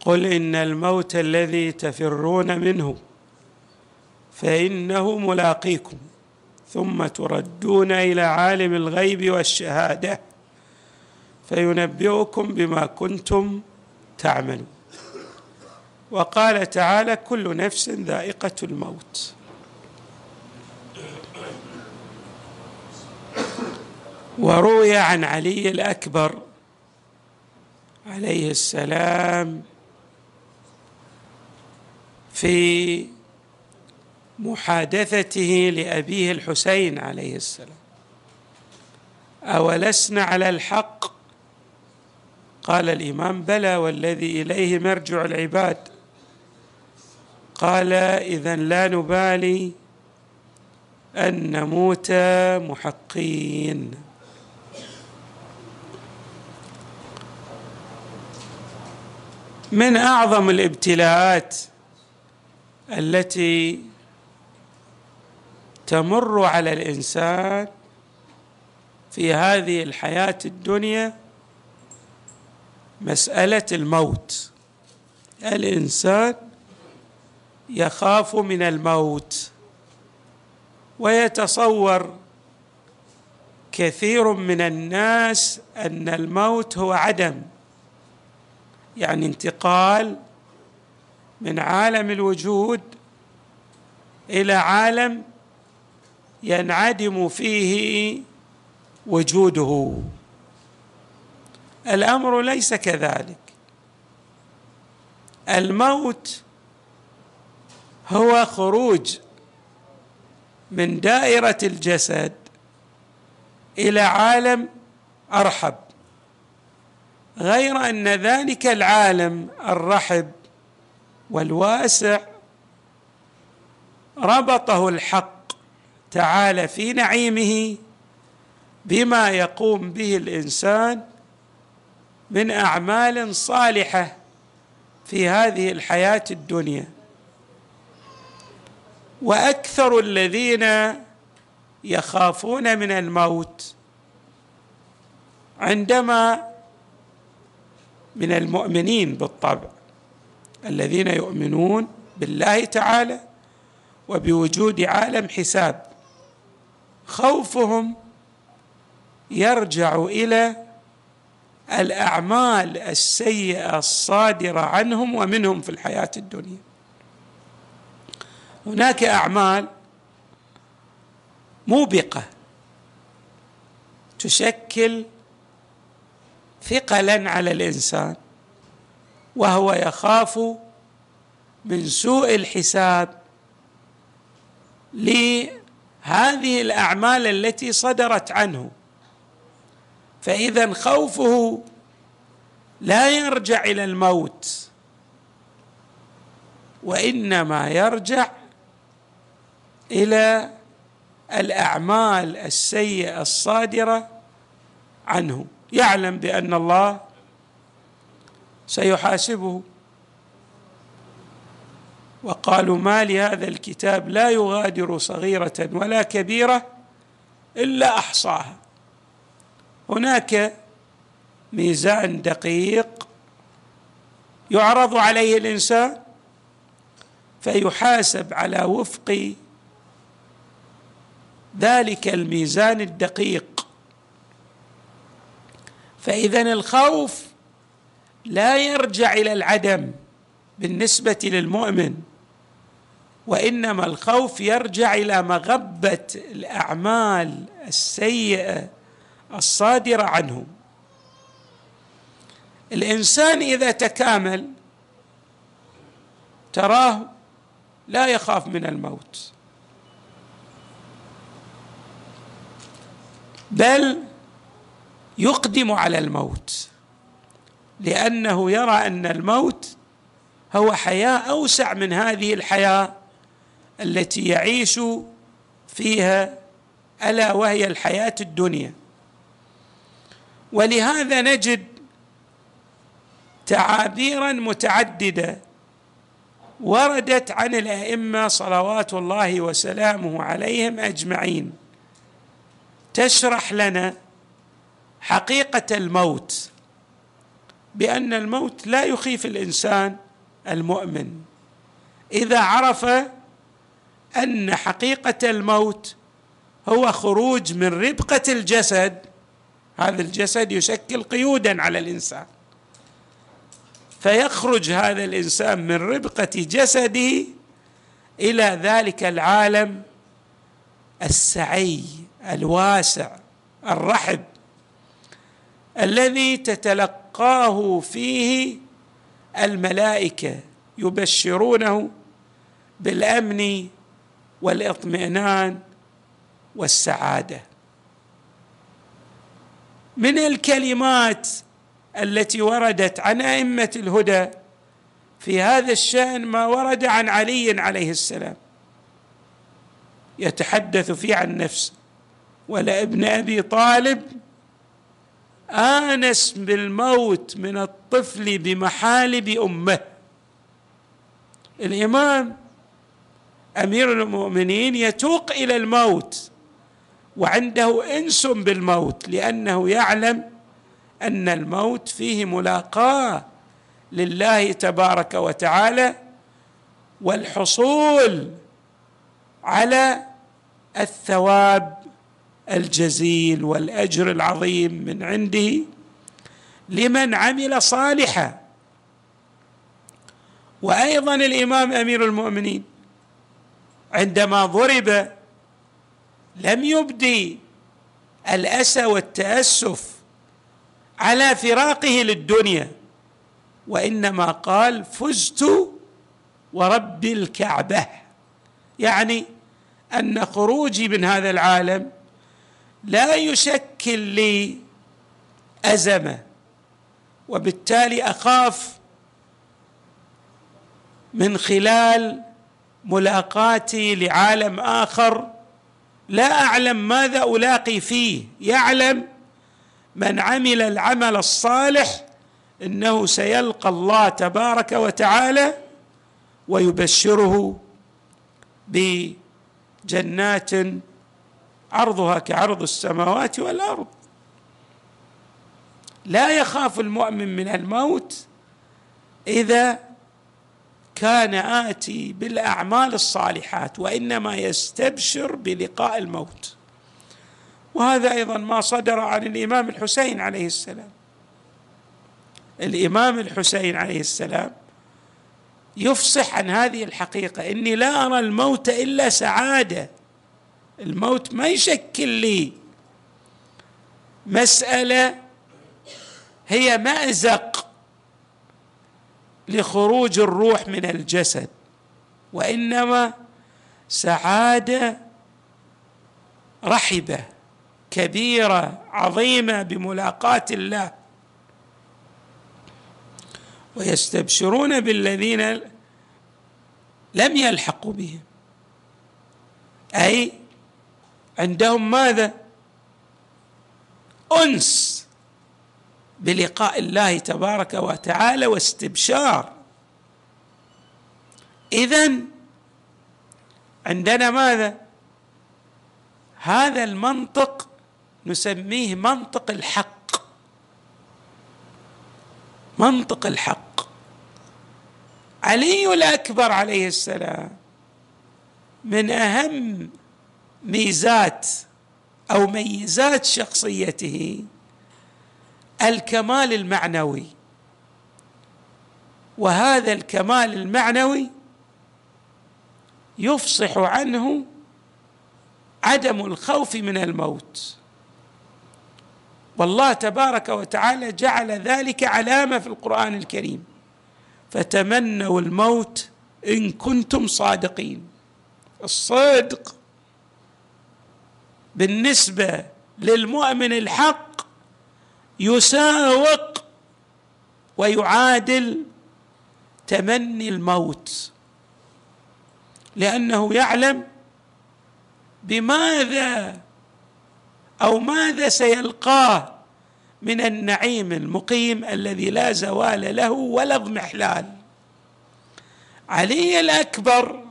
قل إن الموت الذي تفرون منه فإنه ملاقيكم ثم تردون إلى عالم الغيب والشهادة فينبئكم بما كنتم تعملون. وقال تعالى كل نفس ذائقة الموت. وروي عن علي الأكبر عليه السلام في محادثته لأبيه الحسين عليه السلام. أولسنا على الحق؟ قال الإمام بلى والذي إليه مرجع العباد. قال إذا لا نبالي أن نموت محقين. من أعظم الابتلاءات التي تمر على الإنسان في هذه الحياة الدنيا مسألة الموت. الإنسان يخاف من الموت ويتصور كثير من الناس أن الموت هو عدم يعني انتقال من عالم الوجود إلى عالم ينعدم فيه وجوده. الأمر ليس كذلك. الموت هو خروج من دائرة الجسد إلى عالم أرحب. غير أن ذلك العالم الرحب والواسع ربطه الحق تعالى في نعيمه بما يقوم به الإنسان من أعمال صالحة في هذه الحياة الدنيا. وأكثر الذين يخافون من الموت عندما من المؤمنين بالطبع. الذين يؤمنون بالله تعالى وبوجود عالم حساب. خوفهم يرجع إلى الأعمال السيئة الصادرة عنهم ومنهم في الحياة الدنيا. هناك أعمال موبقة تشكل ثقلا على الإنسان. وهو يخاف من سوء الحساب لهذه الأعمال التي صدرت عنه. فإذا خوفه لا يرجع إلى الموت وإنما يرجع إلى الأعمال السيئة الصادرة عنه. يعلم بأن الله سيحاسبه. وقالوا ما لهذا الكتاب لا يغادر صغيرة ولا كبيرة إلا أحصاها. هناك ميزان دقيق يعرض عليه الإنسان فيحاسب على وفق ذلك الميزان الدقيق. فاذا الخوف لا يرجع إلى العدم بالنسبة للمؤمن وإنما الخوف يرجع إلى مغبة الأعمال السيئة الصادرة عنه. الإنسان إذا تكامل تراه لا يخاف من الموت بل يقدم على الموت. لأنه يرى أن الموت هو حياة أوسع من هذه الحياة التي يعيش فيها ألا وهي الحياة الدنيا. ولهذا نجد تعابيرا متعددة وردت عن الأئمة صلوات الله وسلامه عليهم أجمعين. تشرح لنا حقيقة الموت. بأن الموت لا يخيف الإنسان المؤمن. إذا عرف أن حقيقة الموت هو خروج من ربقة الجسد هذا الجسد يشكل قيودا على الإنسان. فيخرج هذا الإنسان من ربقة جسده إلى ذلك العالم السعي الواسع الرحب الذي تتلقاه فيه الملائكة يبشرونه بالأمن والإطمئنان والسعادة. من الكلمات التي وردت عن أئمة الهدى في هذا الشأن ما ورد عن علي عليه السلام. يتحدث فيه عن نفسه. ولابن أبي طالب آنس بالموت من الطفل بمحالب أمه. الإمام أمير المؤمنين يتوق إلى الموت وعنده إنس بالموت لأنه يعلم أن الموت فيه ملاقاة لله تبارك وتعالى والحصول على الثواب الجزيل والأجر العظيم من عنده لمن عمل صالحا. وأيضا الإمام أمير المؤمنين عندما ضرب لم يبدي الأسى والتأسف على فراقه للدنيا وإنما قال فزت ورب الكعبة. يعني أن خروجي من هذا العالم لا يشكل لي أزمة وبالتالي أخاف من خلال ملاقاتي لعالم آخر. لا أعلم ماذا ألاقي فيه. يعلم من عمل العمل الصالح إنه سيلقى الله تبارك وتعالى ويبشره بجنات عرضها كعرض السماوات والأرض. لا يخاف المؤمن من الموت إذا كان آتي بالأعمال الصالحات وإنما يستبشر بلقاء الموت. وهذا أيضا ما صدر عن الإمام الحسين عليه السلام. الإمام الحسين عليه السلام يفصح عن هذه الحقيقة إني لا أرى الموت إلا سعادة. الموت ما يشكل لي مسألة هي مأزق لخروج الروح من الجسد وإنما سعادة رحبة كبيرة عظيمة بملاقاة الله. ويستبشرون بالذين لم يلحقوا بهم. أي عندهم ماذا؟ أنس بلقاء الله تبارك وتعالى واستبشار. اذا عندنا ماذا؟ هذا المنطق نسميه منطق الحق. منطق الحق. علي الأكبر عليه السلام من أهم ميزات أو ميزات شخصيته الكمال المعنوي. وهذا الكمال المعنوي يفصح عنه عدم الخوف من الموت. والله تبارك وتعالى جعل ذلك علامة في القرآن الكريم. فتمنوا الموت إن كنتم صادقين. الصدق. بالنسبة للمؤمن الحق يساوق ويعادل تمني الموت لأنه يعلم بماذا أو ماذا سيلقاه من النعيم المقيم الذي لا زوال له ولا اضمحلال. علي الأكبر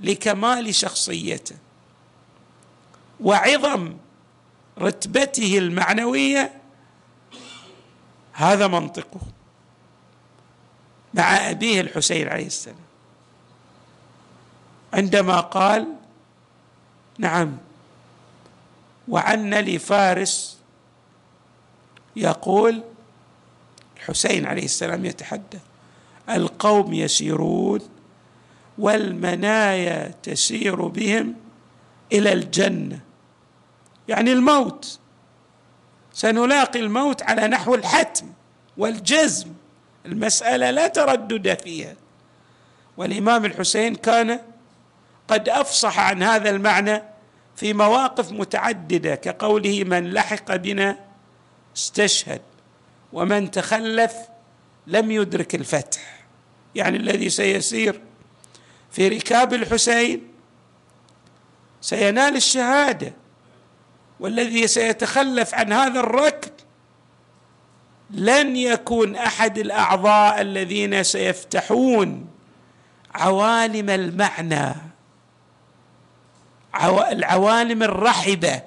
لكمال شخصيته. وعظم رتبته المعنوية هذا منطقه مع أبيه الحسين عليه السلام. عندما قال نعم وعن لفارس يقول الحسين عليه السلام يتحدث القوم يسيرون والمنايا تسير بهم إلى الجنة يعني الموت. سنلاقي الموت على نحو الحتم والجزم. المسألة لا تردد فيها. والإمام الحسين كان قد أفصح عن هذا المعنى في مواقف متعددة كقوله من لحق بنا استشهد ومن تخلف لم يدرك الفتح. يعني الذي سيسير في ركاب الحسين سينال الشهادة. والذي سيتخلف عن هذا الركب لن يكون أحد الأعضاء الذين سيفتحون عوالم المعنى العوالم الرحبة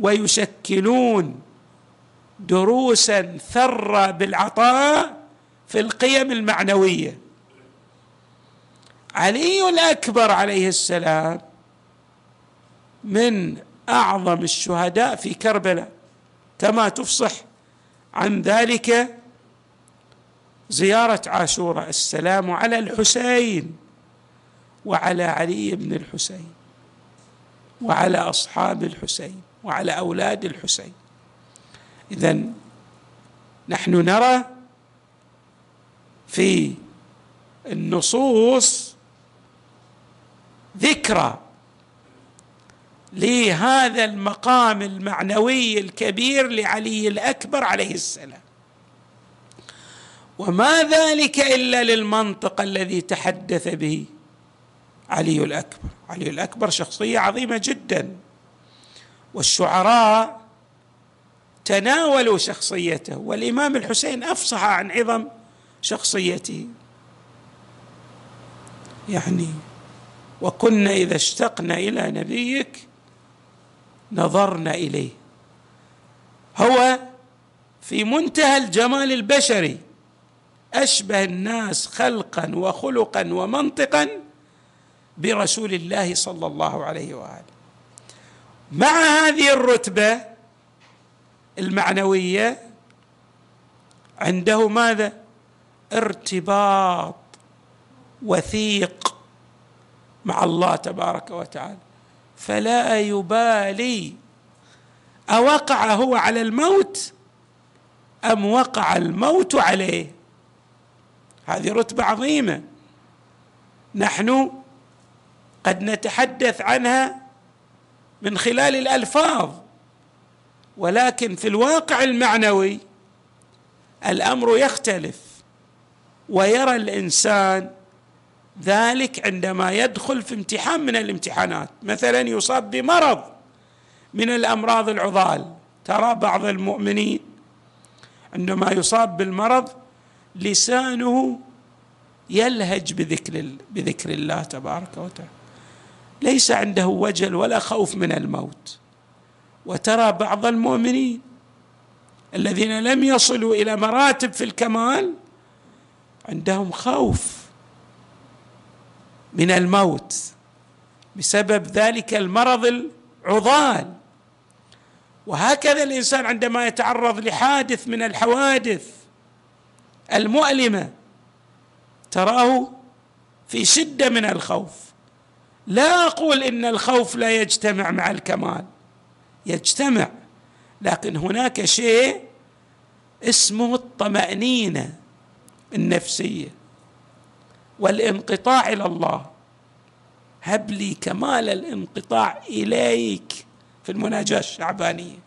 ويشكلون دروسا ثرة بالعطاء في القيم المعنوية. علي الأكبر عليه السلام من أعظم الشهداء في كربلاء. كما تفصح عن ذلك زيارة عاشوراء السلام على الحسين وعلى علي بن الحسين وعلى أصحاب الحسين وعلى أولاد الحسين. اذا نحن نرى في النصوص ذكرى لهذا المقام المعنوي الكبير لعلي الأكبر عليه السلام. وما ذلك إلا للمنطق الذي تحدث به علي الأكبر. علي الأكبر شخصية عظيمة جدا. والشعراء تناولوا شخصيته والإمام الحسين أفصح عن عظم شخصيته. يعني وكنا إذا اشتقنا إلى نبيك نظرنا إليه. هو في منتهى الجمال البشري أشبه الناس خلقا وخلقا ومنطقا برسول الله صلى الله عليه وآله. مع هذه الرتبة المعنوية عنده ماذا؟ ارتباط وثيق مع الله تبارك وتعالى. فلا يبالي. أوقع هو على الموت أم وقع الموت عليه؟ هذه رتبة عظيمة. نحن قد نتحدث عنها من خلال الألفاظ ولكن في الواقع المعنوي الأمر يختلف ويرى الإنسان ذلك عندما يدخل في امتحان من الامتحانات. مثلا يصاب بمرض من الأمراض العضال. ترى بعض المؤمنين عندما يصاب بالمرض لسانه يلهج بذكر بذكر الله تبارك وتعالى. ليس عنده وجل ولا خوف من الموت. وترى بعض المؤمنين الذين لم يصلوا إلى مراتب في الكمال عندهم خوف. من الموت. بسبب ذلك المرض العضال. وهكذا الإنسان عندما يتعرض لحادث من الحوادث المؤلمة تراه في شدة من الخوف. لا أقول إن الخوف لا يجتمع مع الكمال. يجتمع لكن هناك شيء اسمه الطمأنينة النفسية. والانقطاع إلى الله. هب لي كمال الانقطاع إليك. في المناجاة الشعبانية.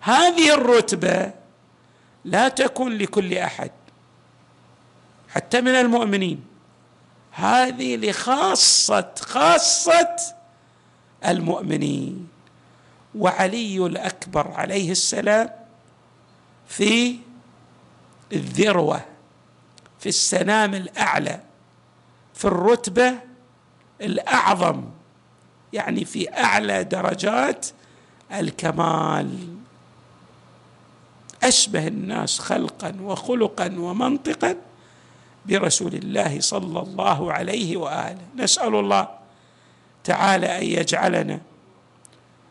هذه الرتبة لا تكن لكل أحد حتى من المؤمنين. هذه لخاصة خاصة المؤمنين. وعلي الأكبر عليه السلام في الذروة في السنام الأعلى. في الرتبة الأعظم يعني في أعلى درجات الكمال. أشبه الناس خلقا وخلقا ومنطقا برسول الله صلى الله عليه وآله. نسأل الله تعالى أن يجعلنا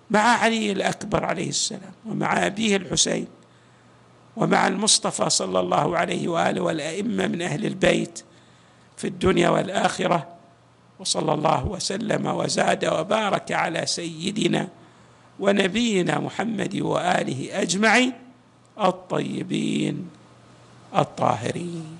مع علي الأكبر عليه السلام ومع أبيه الحسين ومع المصطفى صلى الله عليه وآله والأئمة من أهل البيت في الدنيا والآخرة وصلى الله وسلم وزاد وبارك على سيدنا ونبينا محمد وآله أجمعين الطيبين الطاهرين.